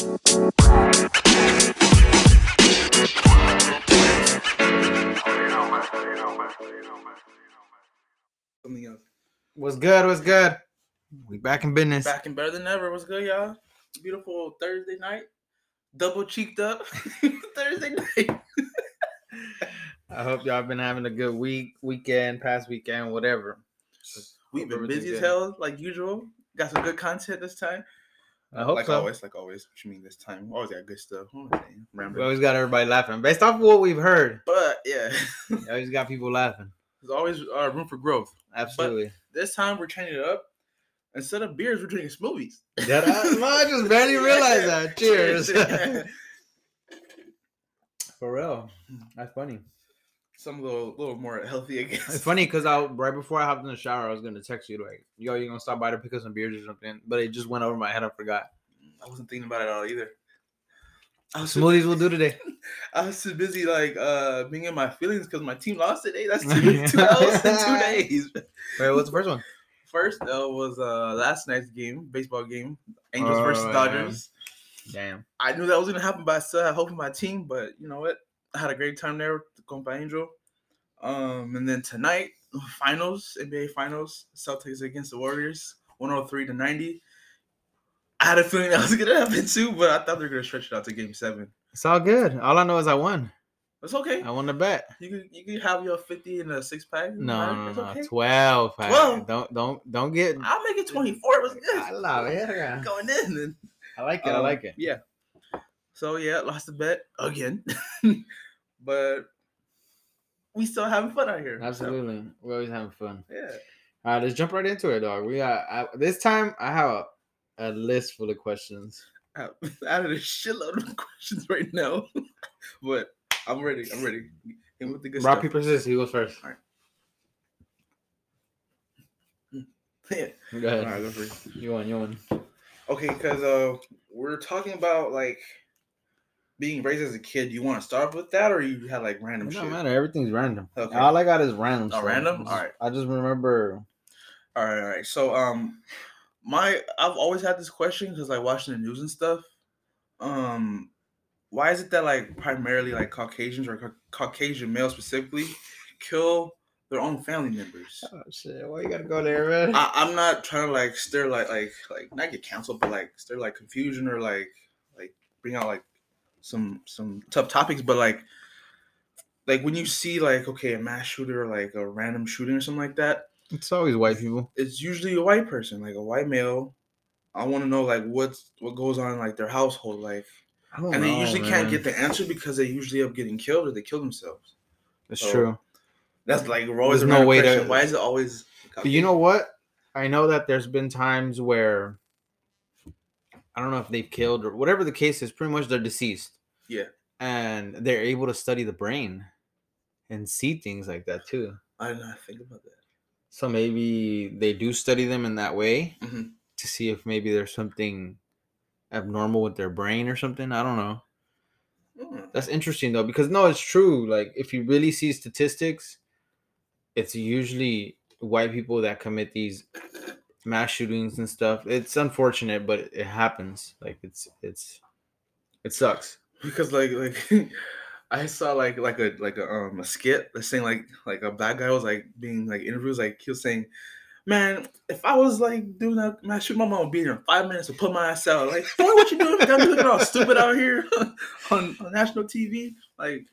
Something else. What's good? What's good? We back in business. Back and better than ever. What's good, y'all? Beautiful Thursday night. Double cheeked up Thursday night. I hope y'all been having a good week, weekend, past weekend, whatever. We've been busy as hell, like usual. Got some good content this time. I hope like so. always, like always. What you mean this time? Always got good stuff. What am I saying? We always got everybody laughing. Based off of what we've heard, But yeah, we always got people laughing. there's always uh, room for growth. Absolutely. This time we're changing it up. Instead of beers, we're drinking smoothies. That I, I just barely realized that. Cheers. For real. That's funny. Some little, little more healthy, I guess. It's funny because I right before I hopped in the shower, I was gonna text you like, "Yo, you gonna stop by to pick up some beers or something?" But it just went over my head. I forgot. I wasn't thinking about it at all either. I was, Smoothies will do today. I was too busy like uh being in my feelings because my team lost today. That's two, two L's in two days. Wait, what's the first one? First L was uh last night's game, baseball game, Angels Oh, versus. Dodgers. Damn. I knew that was gonna happen, but I still had hope in my team. But you know what? I had a great time there going by Angel. Um, and then tonight, finals, NBA finals, Celtics against the Warriors, 103 to 90. I had a feeling that was gonna happen too, but I thought they were gonna stretch it out to game seven. It's all good. All I know is I won. It's okay. I won the bet. You can you can have your 50 and a six pack. No, no, no, okay. twelve. Pat. 12. Don't, don't, don't get. I'll make it 24. It was good. I love it. Going in. And, I like it. I um, like it. Yeah. So yeah, lost the bet again. but we still having fun out here. so, Absolutely. We're always having fun. yeah. All right, let's jump right into it, dog. We got I, this time. I have a, a list full of questions. out out of a shitload of questions right now. but I'm ready. I'm ready. Me with the good Rock stuff. paper scissors. Who goes first? Yeah. Go ahead. All right, go for it. You won. You won. Okay, because uh, we're talking about like being raised as a kid. You want to start with that, or you had like random It shit? don't matter. Everything's random. Okay. All I got is random. Oh, stuff. random? Just- Alright. I just remember. All right, all right. So, um, my I've always had this question because like watching the news and stuff. Um, why is it that like primarily like Caucasians or Ca- Caucasian males specifically kill their own family members? Oh shit! Why you gotta go there, man? I, I'm not trying to like stir like like like not get canceled, but like stir like confusion or like like bring out like some some tough topics. But like like when you see like okay a mass shooter or like a random shooting or something like that, it's always white people. it's usually a white person, like a white male. I want to know like what's what goes on in like their household, like, and they know, usually can't get the answer because they usually end up getting killed or they kill themselves. That's so- true. That's like we're always There's no way way to- Why is it always? But you know what? I know that there's been times where I don't know if they've killed or whatever the case is. Pretty much they're deceased. Yeah. and they're able to study the brain and see things like that too. I did not think about that. So maybe they do study them in that way Mhm. to see if maybe there's something abnormal with their brain or something. I don't know. Mm. That's interesting though, because no, it's true. Like if you really see statistics, it's usually white people that commit these mass shootings and stuff. It's unfortunate, but it happens. Like it's it's it sucks. because like like I saw like like a like a um a skit that's saying like like a bad guy was like being like interviews like he was saying, Man, if I was like doing that, man, shoot my mom would be here in five minutes to put my ass out. Like, what you doing? Got me looking all stupid out here on, on national TV. Like,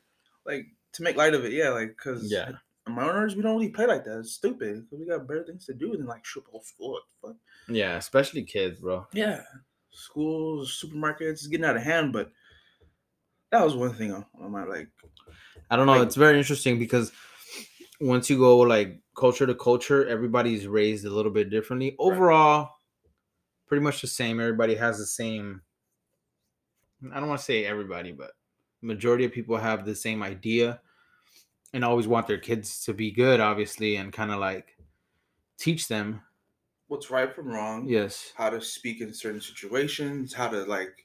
like to make light of it, yeah, like because Yeah. Mariners, we don't really play like that. It's stupid. we got better things to do than like whole school. Fuck? Yeah, especially kids, bro. Yeah, schools, supermarkets, it's getting out of hand. But that was one thing on, on my like. I don't know. Like- it's very interesting because once you go like culture to culture, everybody's raised a little bit differently. Overall, pretty much the same. Everybody has the same. I don't want to say everybody, but majority of people have the same idea and always want their kids to be good, obviously, and kind of like teach them. What's right from wrong? Yes. How to speak in certain situations. How to like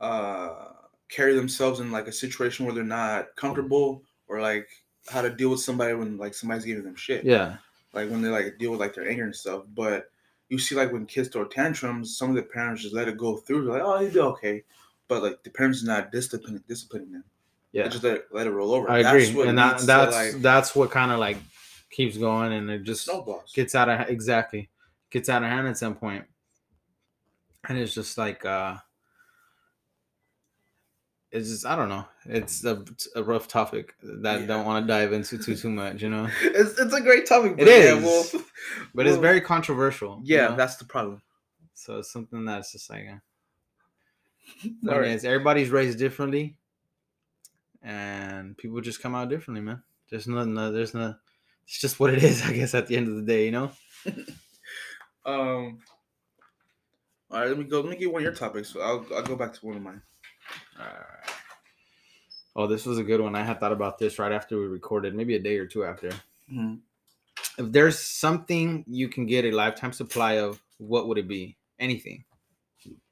uh carry themselves in like a situation where they're not comfortable, or like how to deal with somebody when like somebody's giving them shit. Yeah. like when they like deal with like their anger and stuff. But you see like when kids throw tantrums, some of the parents just let it go through. They're like, oh, you do okay, but like the parents are not disciplining disciplining them. Yeah, just let it, let it roll over. I That's agree, and that leads to, that's like that's what kind of like keeps going, and it just snowballs. gets out of exactly gets out of hand at some point, and it's just like uh, it's just I don't know. It's a, a rough topic that I don't want to dive into too too much, you know. It's, it's a great topic. It but yeah, is, well, But it's very controversial. you Yeah, know? that's the problem. so it's something that's just like. Uh, All right. everybody's raised differently, and people just come out differently, man. There's nothing. There's no. It's just what it is, I guess. At the end of the day, you know. Um. All right, let me go. Let me get one of your topics. I'll I'll go back to one of mine. Alright. Oh, this was a good one. I had thought about this right after we recorded, maybe a day or two after. Mhm. If there's something you can get a lifetime supply of, what would it be? Anything.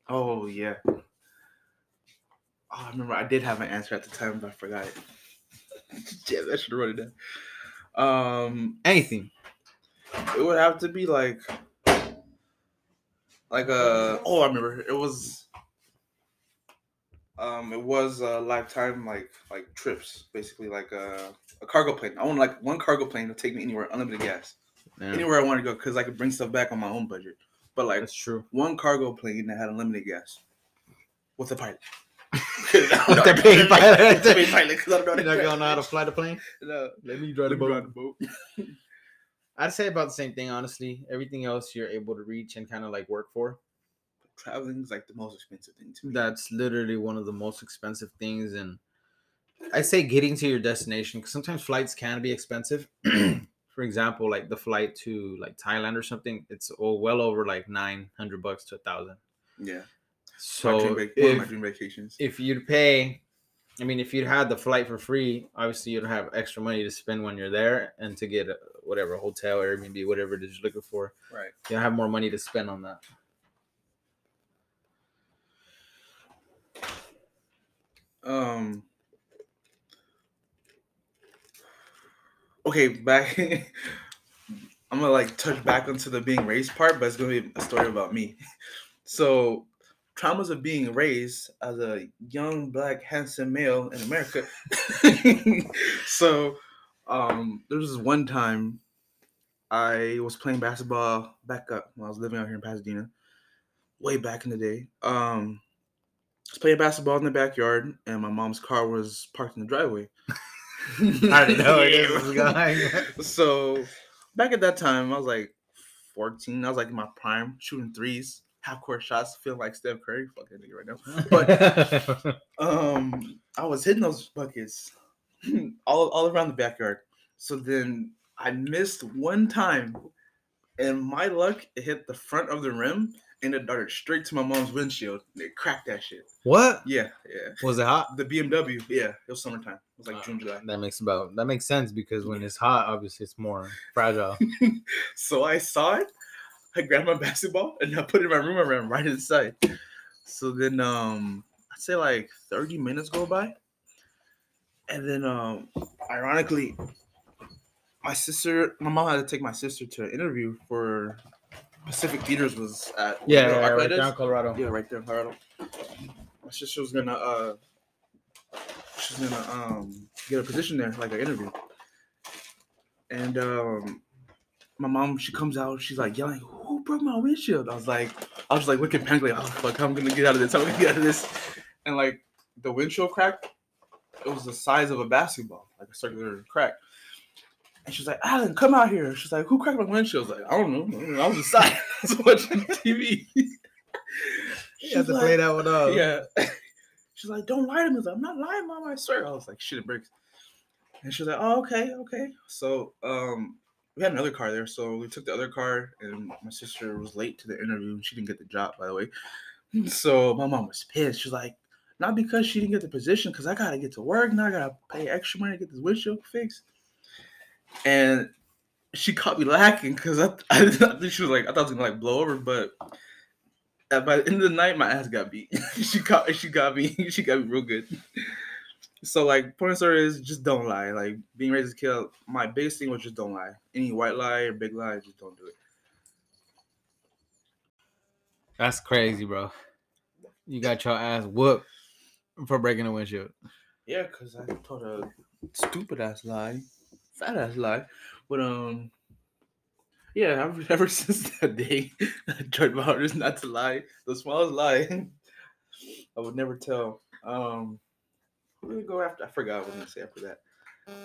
Oh yeah. Oh, I remember I did have an answer at the time, but I forgot it. yeah, I should have wrote it down. Um, Anything. it would have to be like, like a. Oh, I remember. It was. Um, it was a lifetime like like trips, basically like a, a cargo plane. I want like one cargo plane to take me anywhere, unlimited gas, Yeah, anywhere I want to go, because I could bring stuff back on my own budget. But like that's true. one cargo plane that had unlimited gas with a pilot. With the paid pilot. The paid pilot, 'cause I don't know You're not how gonna know how to fly the plane? No, Let me drive let me drive the boat. I'd say about the same thing, honestly. Everything else you're able to reach and kind of like work for. Traveling is like the most expensive thing to me. That's literally one of the most expensive things. And I say getting to your destination because sometimes flights can be expensive. For example, like the flight to like Thailand or something, it's oh, well over like 900 bucks to a thousand. yeah. So vac- one of my if, vacations. if you'd pay, I mean, if you'd had the flight for free, obviously you'd have extra money to spend when you're there and to get a, whatever hotel, Airbnb, whatever it is you're looking for. right. You'll have more money to spend on that. Um. Okay, back. I'm gonna like touch back onto the being raised part, but it's gonna be a story about me. So, traumas of being raised as a young black handsome male in America. so, um, there was this one time I was playing basketball back up when I was living out here in Pasadena, way back in the day. Um, I was playing basketball in the backyard, and my mom's car was parked in the driveway. I didn't know this was going. so back at that time, I was like 14. I was like in my prime, shooting threes, half court shots, feeling like Steph Curry. Fuck that nigga right now. But um, I was hitting those buckets all all around the backyard. So then I missed one time, and my luck, it hit the front of the rim and it darted straight to my mom's windshield. And it cracked that shit. what Yeah, yeah. was it hot? The BMW, yeah, it was summertime. It was like Uh, June, July. That makes about that makes sense because when it's hot, obviously it's more fragile. So I saw it. I grabbed my basketball and I put it in my room and ran right inside. So then um I'd say like 30 minutes go by. And then um ironically my sister my mom had to take my sister to an interview for Pacific Theaters was at yeah, yeah, right down Colorado. Yeah, right there in Colorado. My sister was gonna uh she's gonna um get a position there, like an interview. And um my mom, she comes out, she's like yelling, Who broke my windshield? I was like, I was like looking panically, oh fuck, I'm gonna get out of this, I'm gonna get out of this. And like the windshield crack, it was the size of a basketball, like a circular crack. And she's like, Alan, come out here. She's like, Who cracked my windshield? I was like, I don't know. I was inside. I was watching TV. She She's to like- play that one up. yeah. She's like, don't lie to me. I was like, I'm not lying, mom. I swear. I was like, shit, it breaks. And she's like, oh, okay, okay. So um, we had another car there. So we took the other car, and my sister was late to the interview. and She didn't get the job, by the way. So my mom was pissed. She's like, not because she didn't get the position, because I got to get to work. Now I got to pay extra money to get this windshield fixed. And she caught me lacking because I, I, think she was like, I thought it was to like blow over, but by the end of the night, my ass got beat. she got she got me. She got me real good. So like, point of story is just don't lie. Like being raised as a kid, my biggest thing was just don't lie. Any white lie or big lie, just don't do it. That's crazy, bro. You got your ass whooped for breaking the windshield. Yeah, because I told a stupid ass lie, fat ass lie. But um, yeah, ever, ever since that day, I tried my hardest not to lie. The smallest lie, I would never tell. Um, did it go after? I forgot what I was gonna say after that.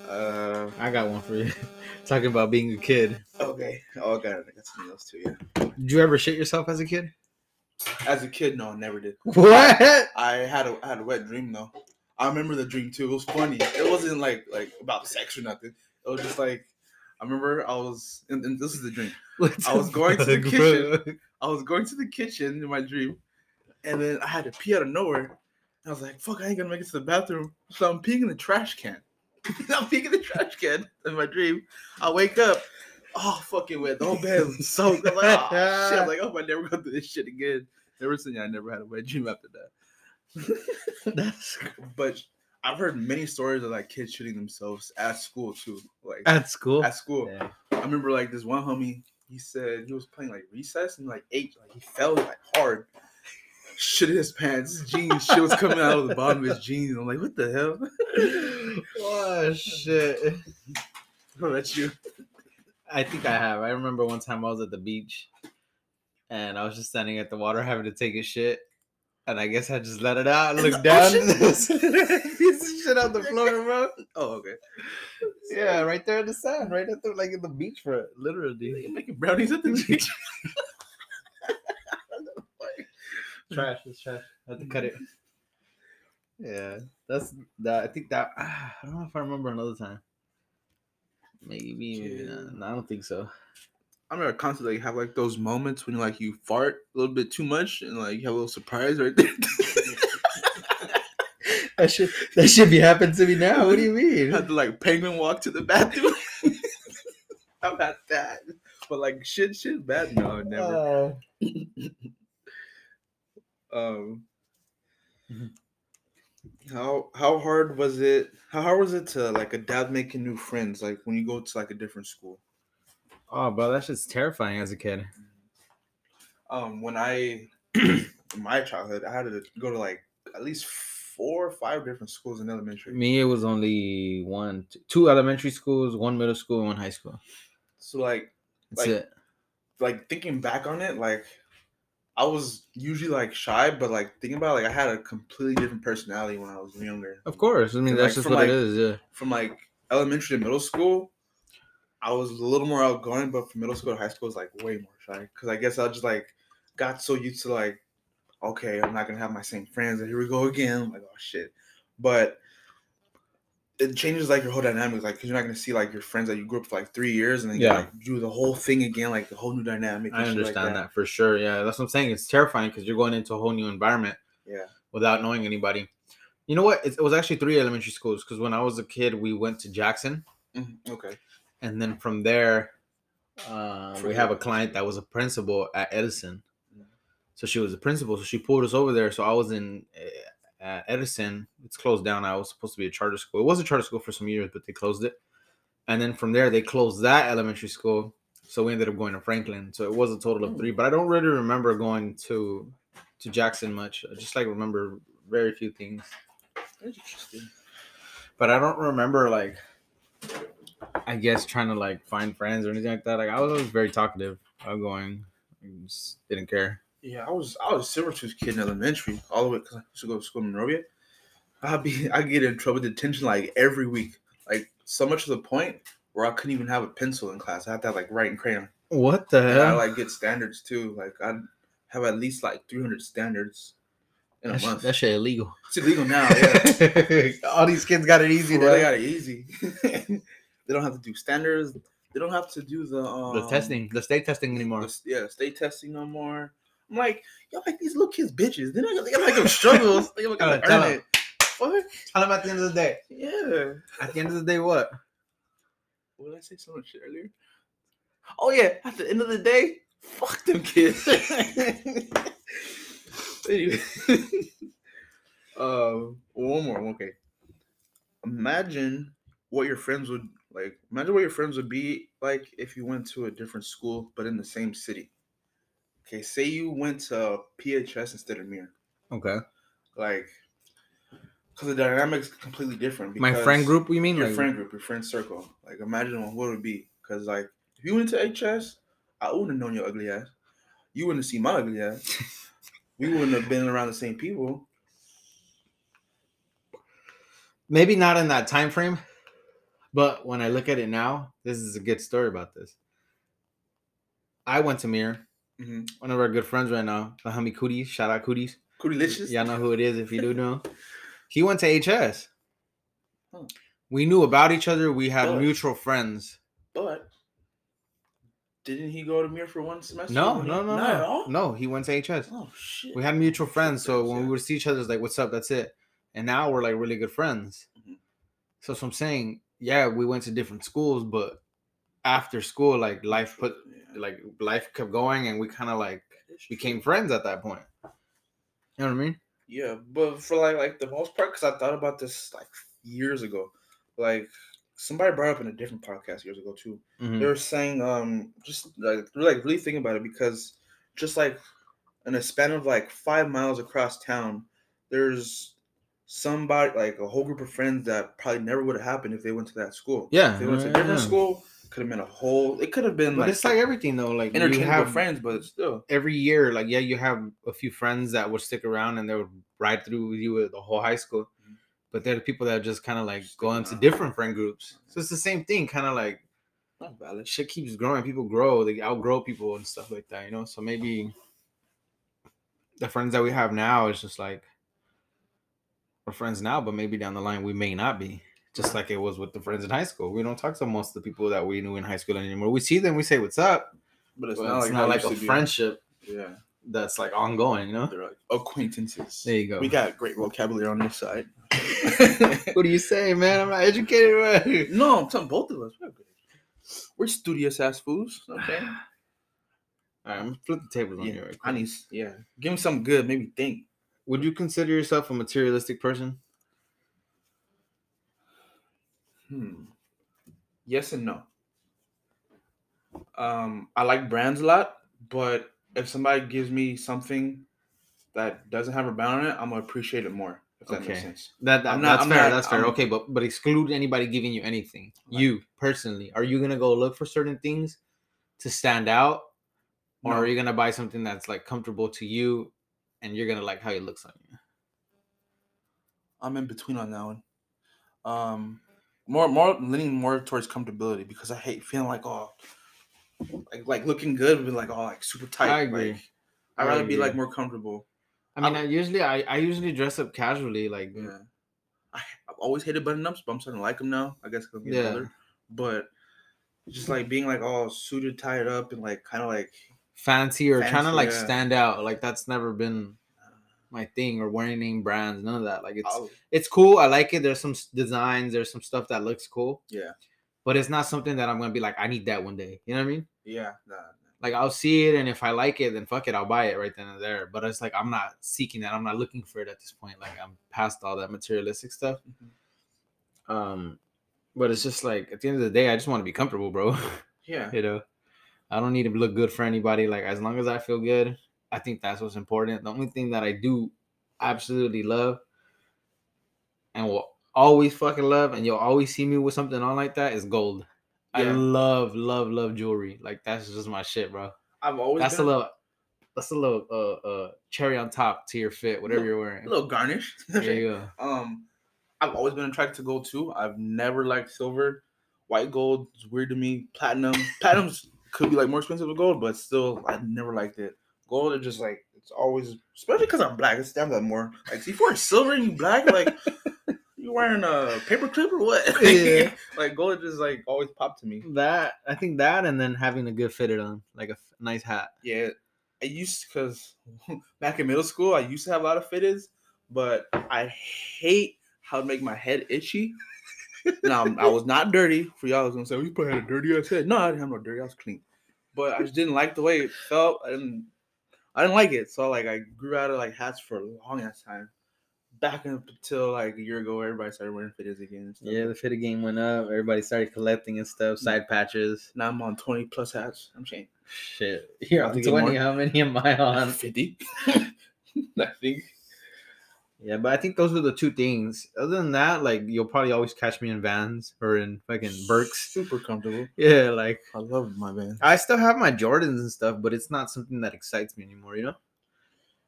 Uh, I got one for you. Talking about being a kid. okay. Oh, I got it. I got something else too. Yeah. Did you ever shit yourself as a kid? As a kid, no, I never did. What? I had a I had a wet dream though. I remember the dream too. It was funny. It wasn't like like about sex or nothing. It was just like I remember I was and, and this is the dream. I was going to the kitchen. I was going to the kitchen in my dream, and then I had to pee out of nowhere. I was like, "Fuck, I ain't gonna make it to the bathroom." So I'm peeing in the trash can. I'm peeing in the trash can in my dream. I wake up, oh fucking wet. The whole bed was soaked. I'm like, oh shit. I'm like, oh, I never go through this shit again. Ever since I never had a wet dream after that. That's but I've heard many stories of like kids shooting themselves at school too. Like at school. at school. Yeah. I remember like this one homie. He said he was playing like recess and like ate like he fell like hard. Shit in his pants, his jeans, shit was coming out of the bottom of his jeans. I'm like, what the hell? oh shit. Oh, that's you. I think I have. I remember one time I was at the beach and I was just standing at the water having to take a shit. And I guess I just let it out and looked down. Piece of shit on the floor, bro. Oh, okay. Yeah, right there in the sand, right at the like in the beach beachfront, literally. You're making brownies at the beach. Trash, it's trash. I have to cut it. Yeah, that's that. I think that I don't know if I remember another time. Maybe, maybe not. No, I don't think so. I remember constantly have like those moments when like you fart a little bit too much and like you have a little surprise right there. That should that should be happening to me now. What do you mean? had to like penguin walk to the bathroom. How about that? But like shit, shit bad. No, never. Uh, Um, Mhm. how how hard was it? How hard was it to like adapt making new friends? Like when you go to like a different school. oh, bro, that's just terrifying as a kid. Um, when I in my childhood, I had to go to like at least four or five different schools in elementary. Me, it was only one, two elementary schools, one middle school, and one high school. So like That's Like- it. like thinking back on it, like I was usually like shy, but like thinking about it, like I had a completely different personality when I was younger. Of course, I mean Like, that's just what like, it is. Yeah. From like elementary to middle school, I was a little more outgoing, but from middle school to high school, was like way more shy. Cause I guess I just like got so used to like, okay, I'm not gonna have my same friends, and here we go again. I'm like, oh shit. But it changes like your whole dynamic, like because you're not gonna see like your friends that you grew up for like three years, and then you Yeah. like do the whole thing again, like the whole new dynamic. I and shit like understand that. for sure. Yeah, that's what I'm saying. It's terrifying because you're going into a whole new environment Yeah. without knowing anybody. You know what? It, it was actually three elementary schools because when I was a kid, we went to Jackson, Mhm, Okay. and then from there, uh, we have a client that was a principal at Edison. Mhm. So she was a principal, so she pulled us over there. So I was in uh, Edison. It's closed down. I was supposed to be a charter school. It was a charter school for some years, but they closed it. And then from there, they closed that elementary school. So we ended up going to Franklin. So it was a total of Hmm. three. But I don't really remember going to to Jackson much. I just like remember very few things. Interesting. But I don't remember like I guess trying to like find friends or anything like that. Like I was always very talkative, outgoing, I just didn't care. Yeah, I was I was a tooth kid in elementary, all the way because I used to go to school in Monrovia. I'd be I get in trouble with detention like every week, like so much to the point where I couldn't even have a pencil in class. I had to have like in crayon. What the And I like get standards too. Like I'd have at least like 300 standards in a that, sh- month. that shit illegal. it's illegal now. Yeah, All these kids got it easy. Bro, now. they got it easy. they don't have to do standards. They don't have to do the um, the testing, the state testing anymore. the- yeah, state testing no more. I'm like, y'all like these little kids bitches. They're not gonna, they gotta make them struggles. They gotta Gotta earn tell it. What? Tell them at the end of the day. Yeah. At the end of the day, what? What did I say so much earlier? Oh yeah, at the end of the day, fuck them kids. anyway. um one more, okay. Imagine what your friends would like imagine what your friends would be like if you went to a different school but in the same city. Okay, say you went to PHS instead of Muir, Okay. like, because the dynamic's completely different. My friend group, you mean? your Like, friend group, your friend circle. Like, imagine what it would be. Because like, if you went to HS, I wouldn't have known your ugly ass. You wouldn't have seen my ugly ass. we wouldn't have been around the same people. maybe not in that time frame, but when I look at it now, this is a good story about this. I went to Muir, Mm-hmm. one of our good friends right now, the homie Cooties. Shout out Cooties. Coolilicious. Y'all know who it is if you do know. He went to HS. Huh. We knew about each other. We had But- mutual friends. But didn't he go to Muir for one semester? No, no, no, not at no. all. No, he went to HS. Oh shit. We had mutual friends, so when yeah. we would see each other, it's like, "What's up?" That's it. And now we're like really good friends. Mhm. So, so I'm saying, yeah, we went to different schools, but after school, like life put, like life kept going, and we kind of like became friends at that point. You know what I mean? Yeah, but for like like the most part, because I thought about this like years ago. Like somebody brought up in a different podcast years ago too. Mhm. They were saying um just like like really think about it because just like in a span of like five miles across town, there's somebody like a whole group of friends that probably never would have happened if they went to that school. Yeah, If they went to a different yeah. school, could have been a whole. It could have been But like, it's like everything though. Like you have friends, but still. every year, like yeah, you have a few friends that would stick around and they would ride through with you with the whole high school. Mhm. But they're the people that just kind of like go into different friend groups. So it's the same thing, kind of like Not valid. shit keeps growing. People grow, they outgrow people and stuff like that, you know. So maybe the friends that we have now is just like we're friends now, but maybe down the line we may not be. Just like it was with the friends in high school. We don't talk to most of the people that we knew in high school anymore. We see them, we say what's up, But it's but not it's like, not like a friendship Yeah, that's like ongoing, you know? they're like acquaintances. There you go. We got great vocabulary on this side. what do you say, man? I'm not educated. Right? No, I'm telling both of us. We're, studious ass fools. Okay. All right, I'm gonna flip the tables on Yeah, you. Right I need. Yeah, give him something good. Maybe think. Would you consider yourself a materialistic person? Hmm. Yes and no. Um, I like brands a lot, but if somebody gives me something that doesn't have a brand on it, I'm gonna appreciate it more. If that Okay. makes sense. That, that I'm not- that's I'm fair. not- that's fair. I'm- okay, but but exclude anybody giving you anything. Like- you personally, are you gonna go look for certain things to stand out, or No. are you gonna buy something that's like comfortable to you, and you're gonna like how it looks on you? I'm in between on that one. Um, more more leaning more towards comfortability because I hate feeling like oh, like like looking good but like all like super tight. I agree. Like, I'd I rather be like more comfortable. I mean, I usually I, I usually dress up casually, like Yeah, I, I've always hated button ups, but I'm starting to like them now. I guess 'cause I'm getting Yeah. older. But just like being like all suited, tied up, and like kind of like fancy or trying to like yeah. stand out. Like that's never been my thing or wearing name brands, none of that. Like it's I'll- it's cool. I like it. There's some designs, there's some stuff that looks cool, yeah, but it's not something that I'm gonna be like, I need that one day. You know what I mean? yeah, nah, nah. Like I'll see it, and if I like it, then fuck it, I'll buy it right then and there. But it's like I'm not seeking that. I'm not looking for it at this point. Like I'm past all that materialistic stuff. Mhm. Um, but it's just like at the end of the day, I just want to be comfortable, bro. yeah, you know, I don't need to look good for anybody. Like as long as I feel good, I think that's what's important. The only thing that I do absolutely love and will always fucking love, and you'll always see me with something on like that is gold. I love, love, love jewelry. Like that's just my shit, bro. I've always That's a been little that's a little uh uh cherry on top to your fit, whatever Look, you're wearing. a little garnish. There you go. Um, I've always been attracted to gold too. I've never liked silver. White gold is weird to me. Platinum, platinums could be like more expensive than gold, but still, I never liked it. Gold is just like it's always, especially because I'm black. It stands out more. Like, see, if you're silver and you black, like you wearing a paper clip or what? Yeah. like gold just like always popped to me. That I think that and then having a good fitted on, like a f- nice hat. Yeah, I used because back in middle school, I used to have a lot of fitteds, but I hate how it make my head itchy. now I was not dirty. For y'all, I was gonna say, "We you probably had a dirty ass head." No, I didn't have no dirty. I was clean, but I just didn't like the way it felt. I didn't. I didn't like it, so like I grew out of like hats for a long ass time. back up until like a year ago, everybody started wearing fitted again. And stuff. Yeah, the fitted game went up. Everybody started collecting and stuff. Side patches. Now I'm on 20 plus hats. I'm saying Shit. You're on 20. How many am I on? 50. I think. Yeah, but I think those are the two things. Other than that, like you'll probably always catch me in vans or in fucking Birks. Super comfortable. Yeah, like I love my Vans. I still have my Jordans and stuff, but it's not something that excites me anymore, you know?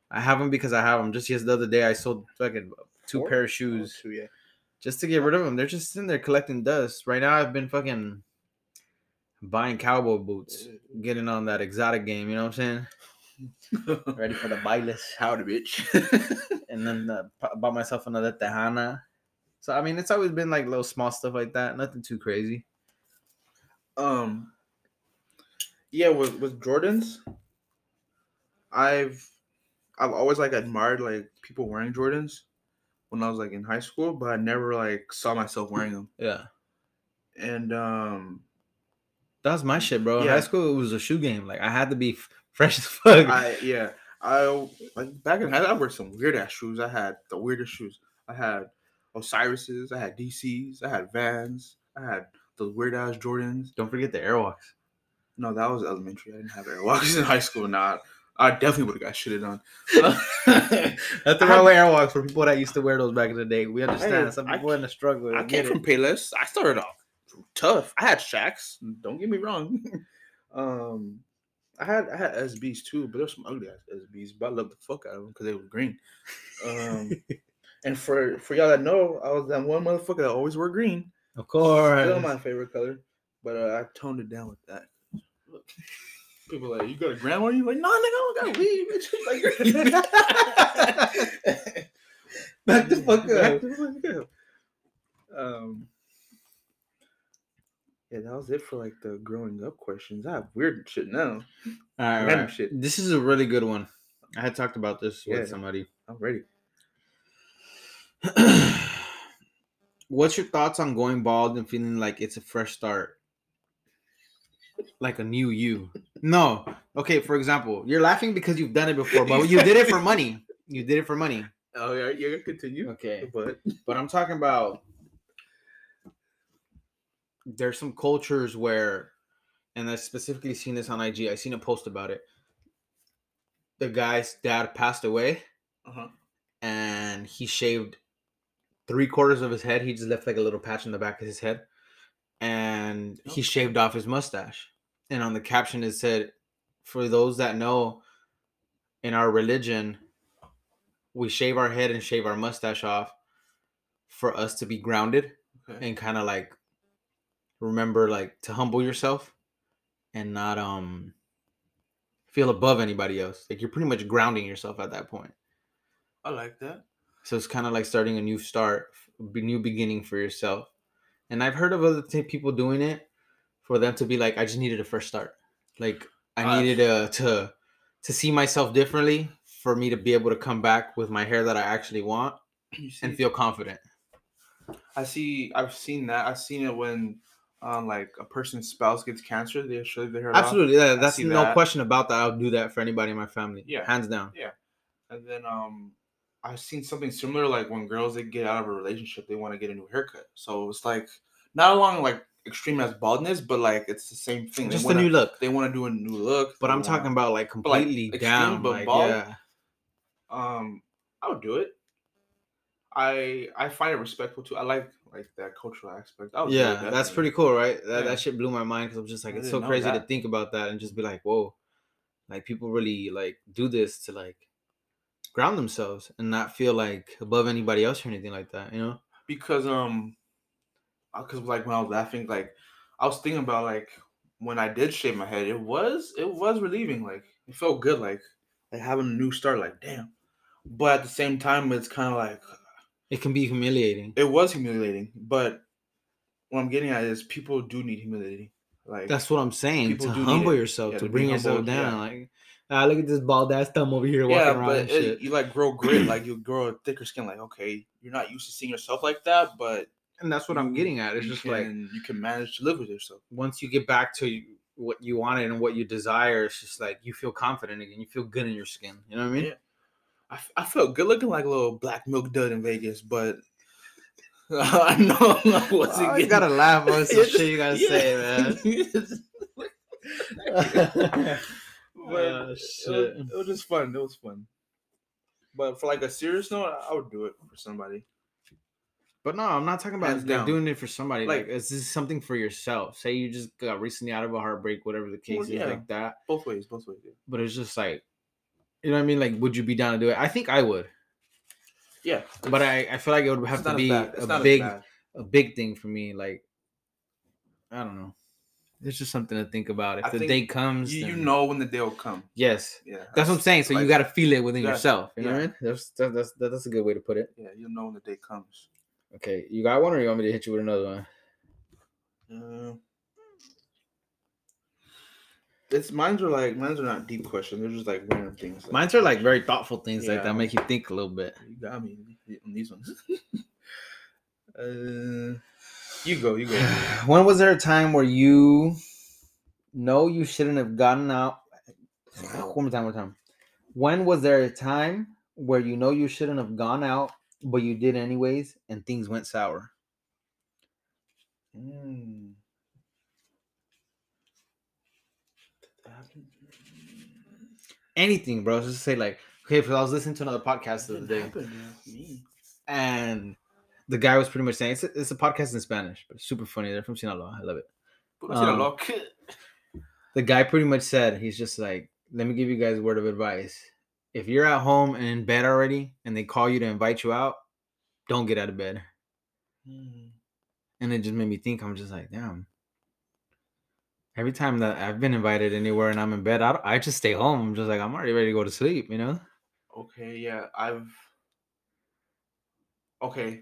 I have them because I have them. Just yes, the other day I sold fucking two Four? pair of shoes Oh, yeah. just to get rid of them. They're just sitting there collecting dust. Right now I've been fucking buying cowboy boots, uh, getting on that exotic game, you know what I'm saying? Ready for the bailes. Howdy, bitch. And then uh, bought myself another Tejana. So I mean, it's always been like little small stuff like that. Nothing too crazy. um. Yeah, with with Jordans, I've I've always like admired like people wearing Jordans when I was like in high school, but I never like saw myself wearing them. Yeah. And um, That was my shit, bro. In Yeah. high school, it was a shoe game. Like I had to be fresh as fuck. I yeah, I like back in high I wore some weird ass shoes. I had the weirdest shoes. I had Osiris's, I had DC's, I had Vans, I had those weird ass Jordans. Don't forget the Airwalks. No, that was elementary. I didn't have Airwalks in high school. Nah, I definitely would have got shitted on. That's the way Airwalks for people that used to wear those back in the day. We understand. Hey, Some I people in the struggle. I came it. from Payless. I started off tough. I had Shaqs. Don't get me wrong. um, I had I had SBs too, but there's some ugly ass SBs. But I love the fuck out of them because they were green. Um, and for for y'all that know, I was that one motherfucker that always wore green. Of course. Still my favorite color, but uh, I toned it down with that. Look, People are like, you got a grandma? You like, no, nigga, I don't got weed. bitch." Like, Back the fuck Back the fuck up. Um, yeah, that was it for like the growing up questions. I have weird shit now. All right, Random right. shit. This is a really good one. I had talked about this Yeah. with somebody. I'm ready. What's your thoughts on going bald and feeling like it's a fresh start? Like a new you. No. Okay, for example, you're laughing because you've done it before, but you did it for money. You did it for money. Oh yeah, you're gonna continue. Okay. But But I'm talking about there's some cultures where, and I specifically seen this on IG. I seen a post about it. The guy's dad passed away, uh-huh. and he shaved three quarters of his head. He just left like a little patch in the back of his head, and he Oh. shaved off his mustache. And on the caption it said, "For those that know, in our religion, we shave our head and shave our mustache off for us to be grounded okay. and kind of like remember like to humble yourself and not um feel above anybody else. Like you're pretty much grounding yourself at that point. I like that. So it's kind of like starting a new start, a new beginning for yourself. And I've heard of other t- people doing it for them to be like, I just needed a fresh start. Like I needed uh, to to see myself differently for me to be able to come back with my hair that I actually want and feel confident. I see. I've seen that. I've seen it when, um, like a person's spouse gets cancer. They their hair off. Absolutely, yeah, that's no that. question about that. I'll do that for anybody in my family. Yeah. hands down. Yeah, and then um I've seen something similar like when girls they get out of a relationship, they want to get a new haircut. So it's like not along like extreme as baldness, but like it's the same thing. Just wanna, a new look. They want to do a new look. But I'm talking wanna- about like But, like, completely down. but like, bald? yeah. um I would do it. I I find it respectful too. I like like that cultural aspect. I would do it, Yeah, that's pretty cool, right? That, Yeah. that shit blew my mind because I'm just like, I it's so crazy to think about that and just be like, whoa, like people really like do this to like ground themselves and not feel like above anybody else or anything like that, you know? because um because like when I was laughing, like I was thinking about like when I did shave my head, it was it was relieving. Like it felt good, like like having a new start. Like damn, but at the same time, it's kind of like It can be humiliating. it was humiliating. But what I'm getting at is people do need humility. Like That's what I'm saying. To humble yourself, Yeah, to to bring yourself humbled, yeah. down. Like, ah, look at this bald ass thumb over here walking yeah, around but and it- shit. you like grow grit. like you grow a thicker skin. Like okay, you're not used to seeing yourself like that, but and that's what I'm getting at. It's just can, like you can manage to live with yourself. once you get back to what you wanted and what you desire, it's just like you feel confident again. You feel good in your skin. You know what I mean? Yeah. I, I felt good looking like a little black milk dud in Vegas, but I know I wasn't Oh, you gotta laugh on some shit you gotta say, man. but Oh, uh, it, was, shit. it was just fun. It was fun. But for like a serious note, I- would do it for somebody. But no, I'm not talking about like, doing it for somebody. Like, Like- this is something for yourself. Say you just got recently out of a heartbreak, whatever the case Well, is, yeah. like that. Both ways, both ways. Yeah. But it's just like, you know what I mean? Like, would you be down to do it? I think I would. Yeah, But I, I feel like it would have to be. A big a big thing for me. Like, I don't know. It's just something to think about. If I the day comes, You, you know when the day will come. Yes, Yeah, that's what I'm saying. So you got to feel it within Yeah, yourself. You know what I mean? That's that, that's that's a good way to put it. Yeah, you know when the day comes. Okay, you got one, or you want me to hit you with another one? Uh, it's mine's are like mine's are not deep questions. They're just like random things. Like, Mines are like very thoughtful things like that make you think a little bit. you got me on these ones. uh, you go, you go. when was there a time where you know you shouldn't have gotten out? One more time, one more time. When was there a time where you know you shouldn't have gone out, but you did anyways, and things went sour? Mm. Anything, bro. Just say like, okay, because I was listening to another podcast the other day, and the guy was pretty much saying it's a, it's a podcast in Spanish, but it's super funny. They're from Sinaloa. I love it. Pero si la Um, the guy pretty much said he's just like let me give you guys a word of advice if you're at home and in bed already and they call you to invite you out don't get out of bed Mm. and it just made me think i'm just like damn every time that i've been invited anywhere and i'm in bed i, I just stay home i'm just like i'm already ready to go to sleep you know Okay, yeah, I've. Okay,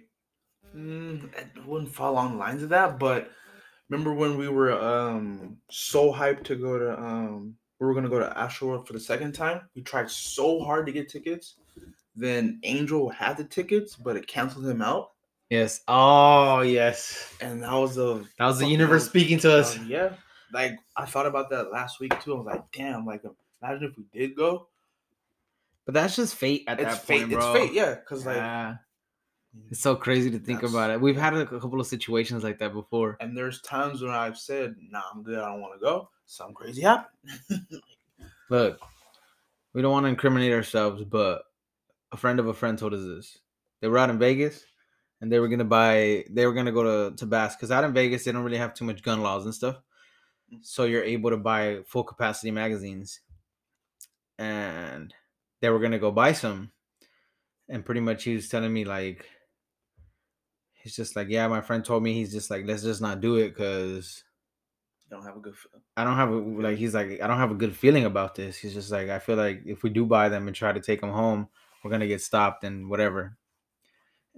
mm, I wouldn't fall along the lines of that, but remember when we were um so hyped to go to um we were gonna go to Astroworld for the second time. We tried so hard to get tickets. Then Angel had the tickets, but it canceled him out, yes oh yes and that was the that was the universe speaking to us um, yeah. Like I thought about that last week too. I was like, damn, like imagine if we did go. but that's just fate at It's that fate. point bro It's fate, yeah. Because like mm. it's so crazy to think about it we've had a couple of situations like that before And there's times when I've said, "Nah, I'm good. I don't want to go." Something crazy happened. Look, we don't want to incriminate ourselves, but a friend of a friend told us this. They were out in Vegas and they were gonna buy they were gonna go to, to Bass because out in Vegas they don't really have too much gun laws and stuff. So you're able to buy full capacity magazines. And they were gonna go buy some. And pretty much he was telling me like he's just like, Yeah, my friend told me he's just like, let's just not do it because don't have a good. feel. I don't have a like he's like I don't have a good feeling about this. He's just like I feel like if we do buy them and try to take them home, we're gonna get stopped and whatever.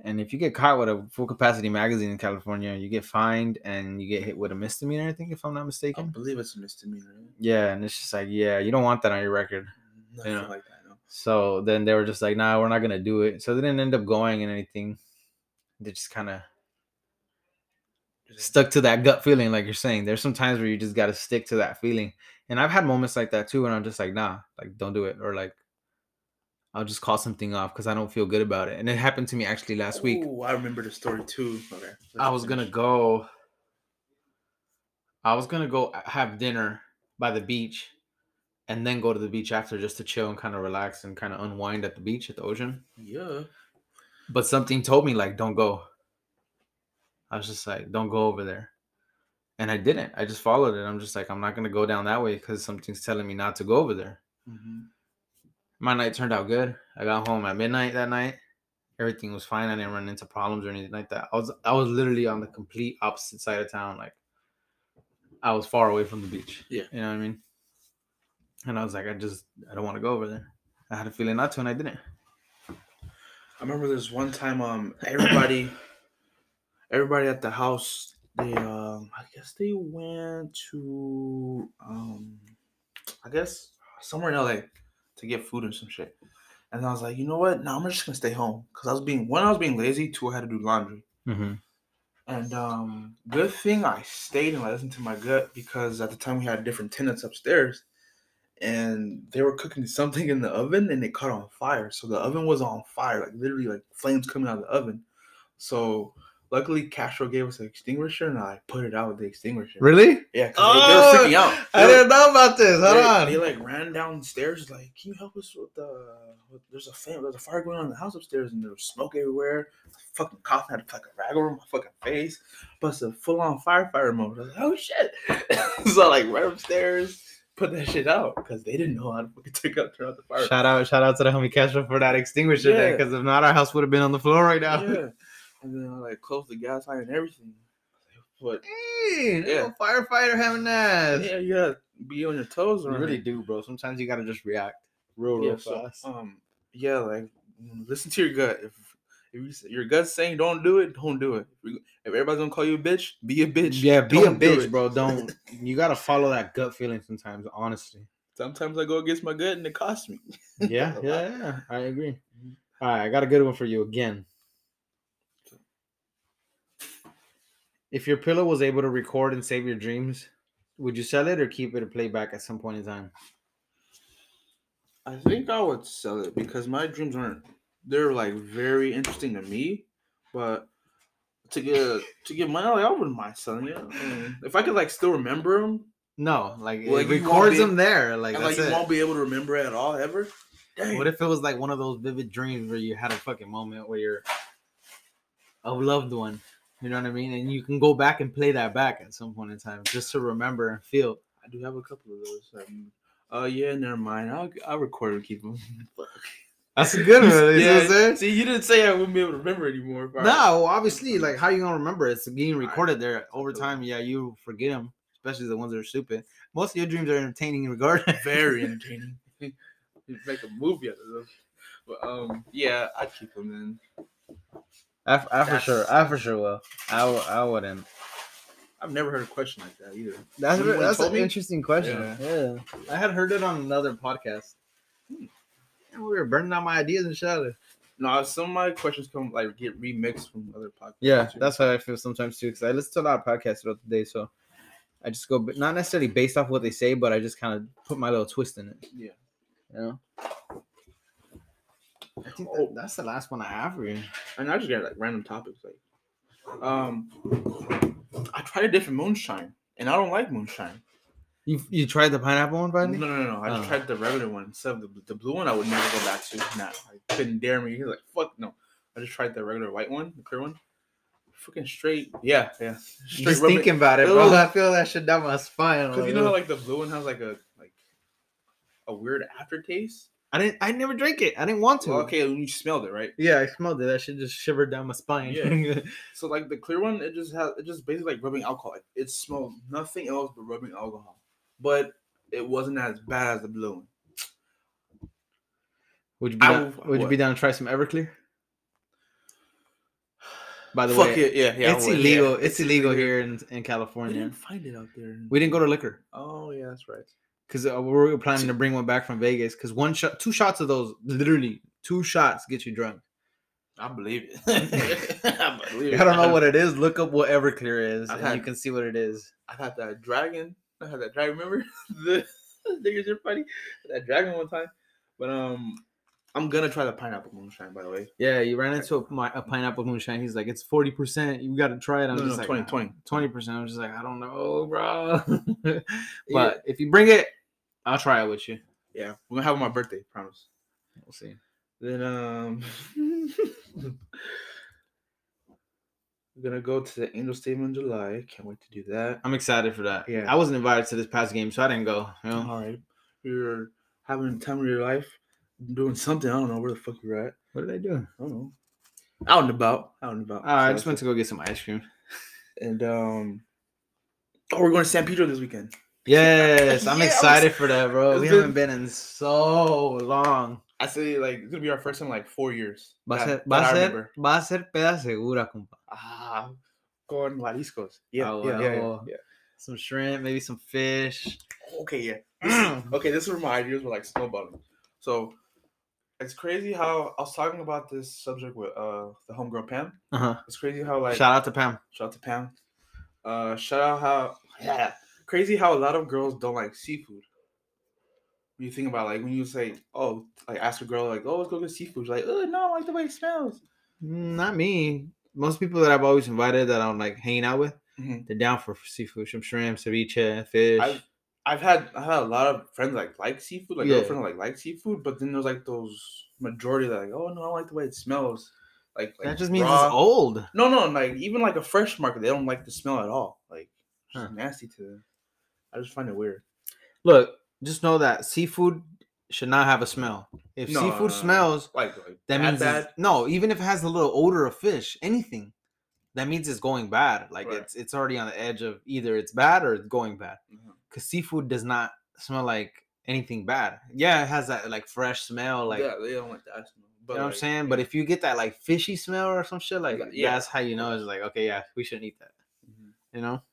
And if you get caught with a full capacity magazine in California, you get fined and you get hit with a misdemeanor. I think if I'm not mistaken. I believe it's a misdemeanor. Yeah, and it's just like yeah, you don't want that on your record. Mm, nothing Yeah. like that. No. So then they were just like, nah, we're not gonna do it. So they didn't end up going and anything. They just kind of stuck to that gut feeling, like you're saying. There's some times where you just got to stick to that feeling. And I've had moments like that too, and I'm just like, nah, like don't do it, or like I'll just call something off because I don't feel good about it. And it happened to me actually last week. Ooh, I remember the story too. Okay. I was gonna go. I was gonna go have dinner by the beach, and then go to the beach after just to chill and kind of relax and kind of unwind at the beach at the ocean. Yeah. But something told me like, don't go. I was just like, don't go over there. And I didn't. I just followed it. I'm just like, I'm not gonna go down that way because something's telling me not to go over there. Mm-hmm. My night turned out good. I got home at midnight that night. Everything was fine. I didn't run into problems or anything like that. I was I was literally on the complete opposite side of town. Like I was far away from the beach. Yeah. You know what I mean? And I was like, I just I don't want to go over there. I had a feeling not to, and I didn't. I remember this one time. Um, everybody, everybody at the house. They um, I guess they went to um, I guess somewhere in LA to get food and some shit. And I was like, you know what? No, I'm just gonna stay home because I was being one, I was being lazy. Two, I had to do laundry. Mm-hmm. And um, good thing I stayed and I listened to my gut because at the time we had different tenants upstairs, and they were cooking something in the oven, and it caught on fire. So the oven was on fire, like literally, like flames coming out of the oven. So luckily, Castro gave us an extinguisher, and I put it out with the extinguisher. Really? Yeah, 'cause they, they were freaking oh, out. I were- didn't know about this. Hold they, on. they like ran downstairs, like, "Can you help us with the? With, there's a fam- there's a fire going on in the house upstairs, and there was smoke everywhere. Fucking coughing, had to fucking rag over my fucking face. Plus a full on firefighter mode. I was like, oh shit! so I like right upstairs, put that shit out because they didn't know how to fucking take out turn out the fire. Shout out, shout out to the homie Castro for that extinguisher there, Yeah. because if not, our house would have been on the floor right now. yeah, and then I like closed the gas line and everything. But Hey, Yeah. little firefighter having that. yeah, you gotta be on your toes. You really it. do, bro. Sometimes you gotta just react real, yeah, real so, fast. um, yeah, like listen to your gut. If if you, your gut's saying don't do it, don't do it. If, everybody's gonna call you a bitch, be a bitch. yeah, be Don't a bitch, it. bro. Don't you gotta follow that gut feeling sometimes, honestly. Sometimes I go against my gut and it costs me. Yeah, yeah, yeah. I agree. All right, I got a good one for you again. If your pillow was able to record and save your dreams, would you sell it or keep it or playback at some point in time? I think I would sell it because my dreams aren't. They're like very interesting to me, but to get to get money, like, I wouldn't mind selling it. I mean, if I could like still remember them, No, like Well, it you won't records be- them there. Like and like you it. won't be able to remember it at all ever. Dang. What if it was like one of those vivid dreams where you had a fucking moment where you're a loved one, you know what I mean? And you can go back and play that back at some point in time just to remember and feel. I do have a couple of those. Um, uh, yeah, never mind. I'll I'll record and keep them. That's a good one. you know what I'm yeah. See, you didn't say I wouldn't be able to remember anymore. No, well, obviously, like how you gonna remember? It's being recorded there over time. Yeah, you forget them, especially the ones that are stupid. Most of your dreams are entertaining, in regardless. very entertaining. you make a movie out of them. But um, yeah, I'd keep them in. I, f- I for sure, I for sure will. I, w- I wouldn't. I've never heard a question like that either. That's You that's an me? interesting question. Yeah. I had heard it on another podcast. And we were burning out my ideas and shit. out of it. No, some of my questions come like get remixed from other podcasts. Yeah, too. that's how I feel sometimes too. Because I listen to a lot of podcasts throughout the day, so I just go not necessarily based off what they say, but I just kind of put my little twist in it. yeah. You know. I think Oh. that, that's the last one I have for you. And I just get like random topics like, um, I tried a different moonshine, and I don't like moonshine. You you tried the pineapple one No, no, no, no. I just Oh. tried the regular one. Instead of the, the blue one, I would never go back to. Nah, I couldn't dare me. He's like, fuck no. I just tried the regular white one, the clear one. Freaking straight. Yeah, yeah. Straight Just rubbing- thinking about it, bro. I feel that shit down my spine. Because you know how like the blue one has like a like a weird aftertaste. I didn't. I never drank it. I didn't want to. Well, okay, you smelled it, right? Yeah, I smelled it. That shit just shivered down my spine. Yeah. So like the clear one, it just has it just basically like rubbing alcohol. Like, it smelled nothing else but rubbing alcohol. But it wasn't as bad as the blue one. would you be I down, Would you be down to try some Everclear? By the Fuck way, it, yeah, yeah. It's illegal. yeah. It's illegal here in, in We California. didn't find it out there. We didn't go to liquor Oh yeah, that's right. Because uh, we were planning to bring one back from Vegas. Because one shot, two shots of those, literally two shots get you drunk. I believe it. I believe I don't know what it is. Look up what Everclear is, I've and you can see what it is. I had that dragon. I had that dragon. Remember the niggas are funny. That dragon one time. But um, I'm gonna try the pineapple moonshine. By the way, Yeah, you ran into a, my, a pineapple moonshine. He's like, it's forty percent. You got to try it. I'm no, just no, like, 20, "Nah." 20. 20 percent. I'm just like, I don't know, bro. but Yeah. if you bring it, I'll try it with you. Yeah, we're gonna have it on my birthday. Promise. We'll see. Then um, we're gonna go to the Angel Stadium in July. Can't wait to do that. I'm excited for that. Yeah. I wasn't invited to this past game, so I didn't go. You know? All right, you're having the time of your life, doing something. I don't know where the fuck you're at. What did I do? I don't know. Out and about. Out and about. Oh, I just went to go get some ice cream. and um. Oh, we're going to San Pedro this weekend. Yes, I'm Yeah, excited for that, bro. We been- haven't been in so long. I say like it's gonna be our first time in like four years. Va a ser, that va ser, va a ser peda segura, compa. Ah, con mariscos. Yeah, Ah, yeah, yeah, yeah, yeah. Some shrimp, maybe some fish. Okay, yeah. Okay, this is where my ideas were like snowballing. So it's crazy how I was talking about this subject with uh the homegirl Pam. Uh huh. It's crazy how like Shout out to Pam. shout out to Pam. Uh, shout out how yeah, crazy how a lot of girls don't like seafood. When you think about like when you say, "Oh, like ask a girl like, oh, let's go get seafood." You're like, "Oh, no, I like the way it smells." Not me. Most people that I've always invited that I'm like hanging out with, Mhm. they're down for seafood, some shrimp, ceviche, fish. I've I've had I had a lot of friends like like seafood, like Yeah. girlfriend like like seafood, but then there's like those majority that like, oh no, I don't like the way it smells. Like, like that just means raw. it's old. No, no, like even like a fresh market, they don't like the smell at all. Like it's Huh. nasty to them. I just find it weird. Look, just know that seafood should not have a smell. If No, no, no, seafood no. smells, Like, like that means bad. no. Even if it has a little odor of fish, anything, that means it's going bad. Like Right. it's it's already on the edge of either it's bad or it's going bad. Because seafood does not smell like anything bad. Yeah, it has that like fresh smell, like yeah, they don't like that smell. But you know what I'm like, saying. But if you get that like fishy smell or some shit, like Yeah. that's how you know it's like okay, yeah, we shouldn't eat that. Mhm. You know.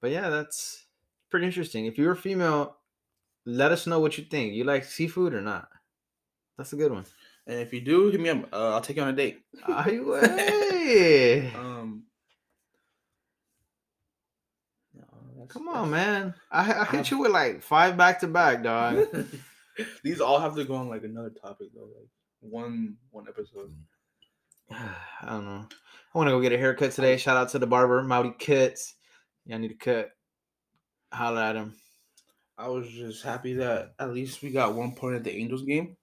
But yeah, that's pretty interesting. If you're a female, let us know what you think. You like seafood or not? That's a good one. And if you do, hit me up. Uh, I'll take you on a date. Güey. Um, no, Come on, man. I, I hit you with like five back to back, dog. These all have to go on like another topic though, like one one episode. I don't know. I want to go get a haircut today. Shout out to the barber, Maui Cuts. Yeah, I need a cut. Holla at him. I was just happy that at least we got one point at the Angels game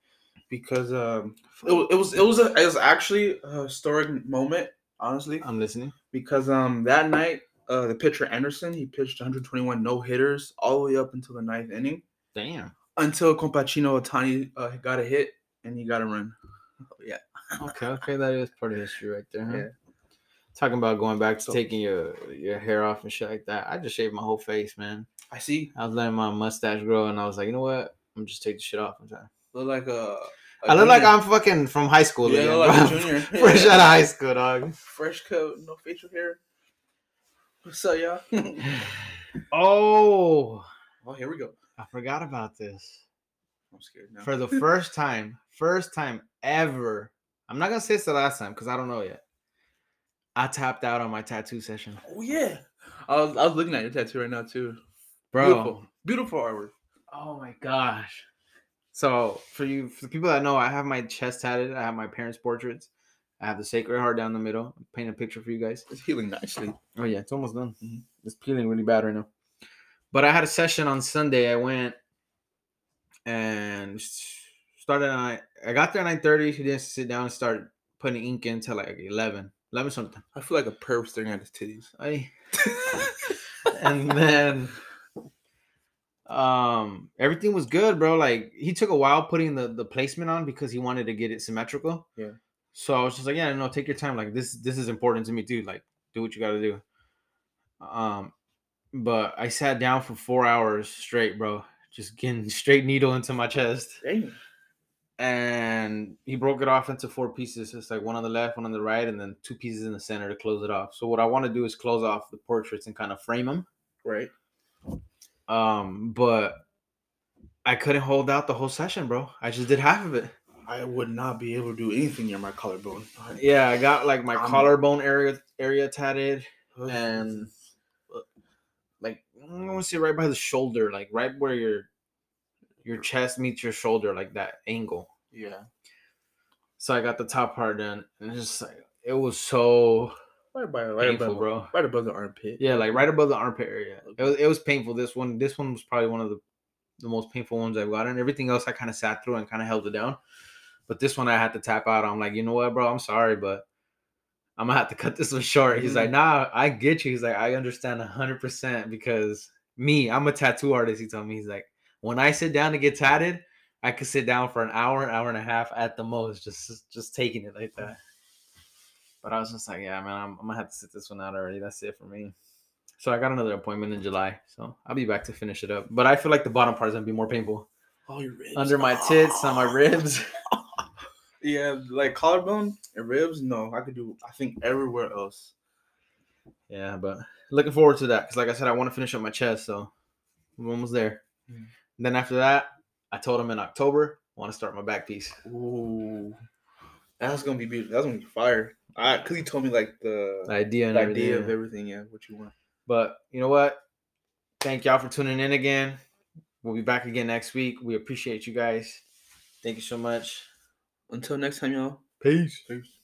because um it, it was it was a, it was actually a historic moment honestly I'm listening. because um that night uh the pitcher Anderson he pitched 121 no hitters all the way up until the ninth inning Damn. until Compachino Ohtani uh, got a hit and he got a run. Yeah, Okay, okay, that is part of history right there. Huh? Yeah. Talking about going back to So- taking your your hair off and shit like that. I just shaved my whole face, man. I see. I was letting my mustache grow, and I was like, you know what? I'm just take the shit off. I'm sorry. Look like a. a I look like. I'm fucking from high school. Yeah, again, like junior. Fresh out of high school, dog. fresh coat, no facial hair. What's up, y'all? Oh, oh, here we go. I forgot about this. I'm scared now. For the first time, first time ever. I'm not gonna say it's the last time because I don't know yet. I tapped out on my tattoo session, oh yeah, I was I was looking at your tattoo right now too. bro. Beautiful, beautiful artwork. Oh my gosh. So for you, for the people that know, I have my chest tatted. I have my parents' portraits. I have the Sacred Heart down the middle. Paint a picture for you guys. It's healing nicely. Oh yeah, it's almost done. Mhm. It's peeling really bad right now. But I had a session on Sunday. I went and started at I got there at nine thirty. He didn't sit down and start putting ink in till like 11, 11 something. I feel like a perv staring at his titties. I, and then um everything was good bro like he took a while putting the the placement on because he wanted to get it symmetrical Yeah. so i was just like yeah no take your time like this this is important to me too like do what you got to do um but i sat down for four hours straight bro just getting straight needle into my chest Dang. and he broke it off into four pieces. It's like one on the left, one on the right, and then two pieces in the center to close it off. So what I want to do is close off the portraits and kind of frame them. Right. Um, but I couldn't hold out the whole session, bro. I just did half of it. I would not be able to do anything near my collarbone. Yeah, I got like my I'm- collarbone area area tatted, and like I want to say right by the shoulder, like right where your your chest meets your shoulder, like that angle. yeah, So I got the top part done, and it's just like it was so right by right painful, above, bro. right above the armpit. Yeah, like right above the armpit area. It was it was painful. This one, this one was probably one of the the most painful ones I've gotten. Everything else I kind of sat through and kind of held it down, but this one I had to tap out. I'm like, you know what, bro? I'm sorry, but I'm gonna have to cut this one short. He's like, mm-hmm. nah, I get you. He's like, I understand hundred percent because me, I'm a tattoo artist. He told me, he's like, when I sit down to get tatted, I could sit down for an hour, an hour and a half at the most, just just taking it like that. But I was just like, yeah, man, I'm, I'm gonna have to sit this one out already. That's it for me. So I got another appointment in July, so I'll be back to finish it up. But I feel like the bottom part is gonna be more painful Oh, your ribs. under my tits, on my ribs. Yeah, like collarbone and ribs. No, I could do. I think everywhere else. Yeah, but looking forward to that because, like I said, I want to finish up my chest, so we're almost there. Mm. Then after that, I told him in October I want to start my back piece. Ooh, that's gonna be beautiful. That's gonna be fire. I, cause he told me like the, The idea and the everything. idea of everything. Yeah, what you want. But you know what? Thank y'all for tuning in again. We'll be back again next week. We appreciate you guys. Thank you so much. Until next time, y'all. Peace. Peace.